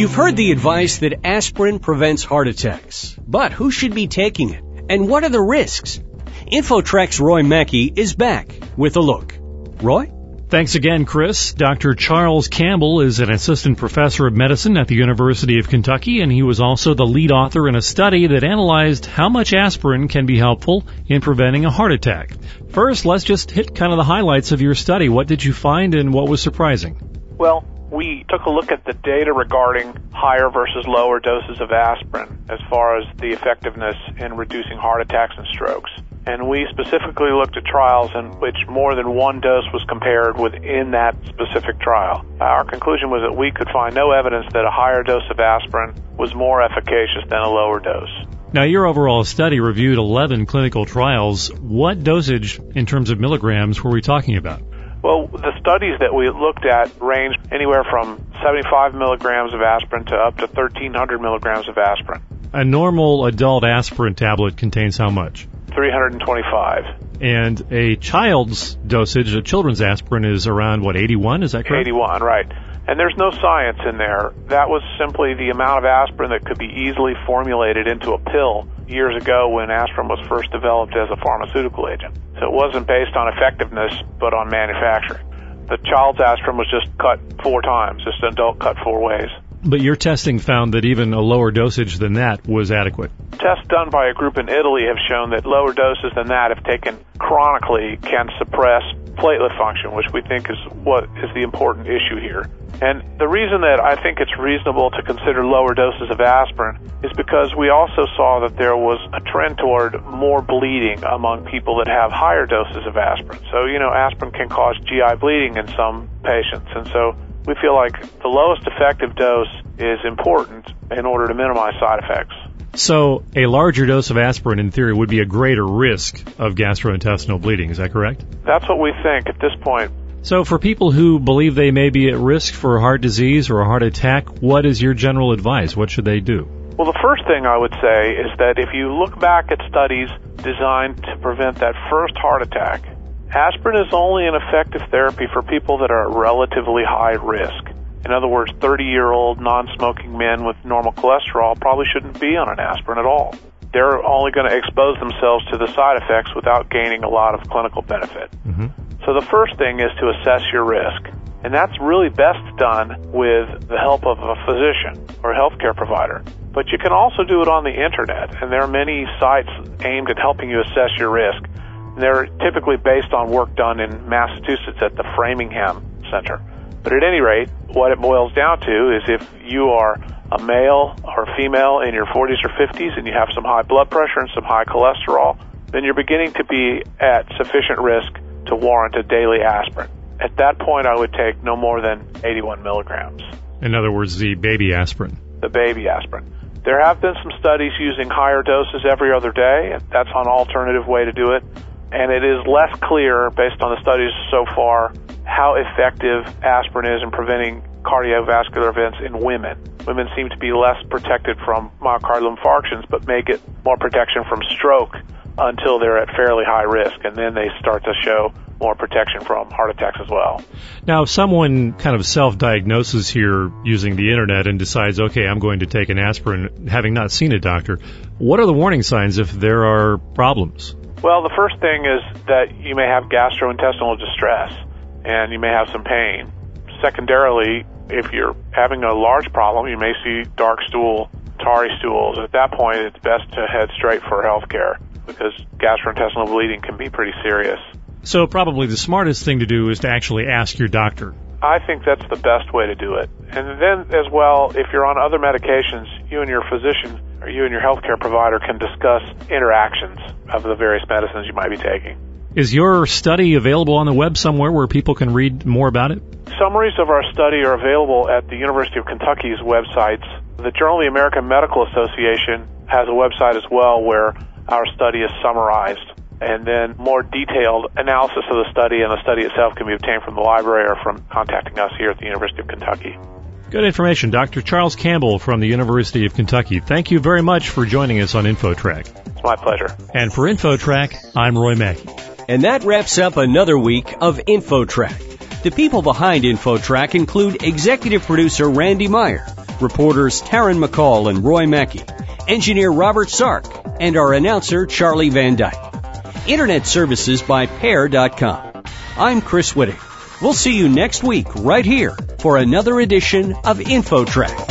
You've heard the advice that aspirin prevents heart attacks, but who should be taking it? And what are the risks? InfoTrack's Roy Mackey is back with a look. Roy? Thanks again, Chris. Dr. Charles Campbell is an assistant professor of medicine at the University of Kentucky, and he was also the lead author in a study that analyzed how much aspirin can be helpful in preventing a heart attack. First, let's just hit kind of the highlights of your study. What did you find and what was surprising? Well, we took a look at the data regarding higher versus lower doses of aspirin as far as the effectiveness in reducing heart attacks and strokes and we specifically looked at trials in which more than one dose was compared within that specific trial. Our conclusion was that we could find no evidence that a higher dose of aspirin was more efficacious than a lower dose. Now, your overall study reviewed 11 clinical trials. What dosage in terms of milligrams were we talking about? Well, the studies that we looked at range anywhere from 75 milligrams of aspirin to up to 1300 milligrams of aspirin. A normal adult aspirin tablet contains how much? 325. And a child's dosage, a children's aspirin, is around, what, 81? Is that correct? 81, right. And there's no science in there. That was simply the amount of aspirin that could be easily formulated into a pill years ago when aspirin was first developed as a pharmaceutical agent. So it wasn't based on effectiveness, but on manufacturing. The child's aspirin was just cut four times, just an adult cut four ways. But your testing found that even a lower dosage than that was adequate. Tests done by a group in Italy have shown that lower doses than that, if taken chronically, can suppress platelet function, which we think is what is the important issue here. And the reason that I think it's reasonable to consider lower doses of aspirin is because we also saw that there was a trend toward more bleeding among people that have higher doses of aspirin. So, you know, aspirin can cause GI bleeding in some patients. And so we feel like the lowest effective dose is important in order to minimize side effects. So, a larger dose of aspirin, in theory, would be a greater risk of gastrointestinal bleeding. Is that correct? That's what we think at this point. So, for people who believe they may be at risk for heart disease or a heart attack, what is your general advice? What should they do? Well, the first thing I would say is that if you look back at studies designed to prevent that first heart attack, Aspirin is only an effective therapy for people that are at relatively high risk. In other words, 30 year old non smoking men with normal cholesterol probably shouldn't be on an aspirin at all. They're only going to expose themselves to the side effects without gaining a lot of clinical benefit. Mm-hmm. So the first thing is to assess your risk. And that's really best done with the help of a physician or a healthcare provider. But you can also do it on the internet, and there are many sites aimed at helping you assess your risk. They're typically based on work done in Massachusetts at the Framingham Center. But at any rate, what it boils down to is if you are a male or female in your 40s or 50s and you have some high blood pressure and some high cholesterol, then you're beginning to be at sufficient risk to warrant a daily aspirin. At that point, I would take no more than 81 milligrams. In other words, the baby aspirin. The baby aspirin. There have been some studies using higher doses every other day. That's an alternative way to do it and it is less clear, based on the studies so far, how effective aspirin is in preventing cardiovascular events in women. Women seem to be less protected from myocardial infarctions, but may get more protection from stroke until they're at fairly high risk, and then they start to show more protection from heart attacks as well. Now, if someone kind of self-diagnoses here using the internet and decides, okay, I'm going to take an aspirin, having not seen a doctor, what are the warning signs if there are problems? Well, the first thing is that you may have gastrointestinal distress and you may have some pain. Secondarily, if you're having a large problem, you may see dark stool, tarry stools. At that point, it's best to head straight for health care because gastrointestinal bleeding can be pretty serious. So, probably the smartest thing to do is to actually ask your doctor. I think that's the best way to do it. And then, as well, if you're on other medications, you and your physician or you and your healthcare provider can discuss interactions of the various medicines you might be taking. Is your study available on the web somewhere where people can read more about it? Summaries of our study are available at the University of Kentucky's websites. The Journal of the American Medical Association has a website as well where our study is summarized. And then more detailed analysis of the study and the study itself can be obtained from the library or from contacting us here at the University of Kentucky. Good information. Dr. Charles Campbell from the University of Kentucky. Thank you very much for joining us on InfoTrack. It's my pleasure. And for InfoTrack, I'm Roy Mackey. And that wraps up another week of InfoTrack. The people behind InfoTrack include executive producer Randy Meyer, Reporters Taryn McCall and Roy Mackey. Engineer Robert Sark. And our announcer Charlie Van Dyke. Internet services by Pair.com. I'm Chris Whitting. We'll see you next week right here for another edition of InfoTrack.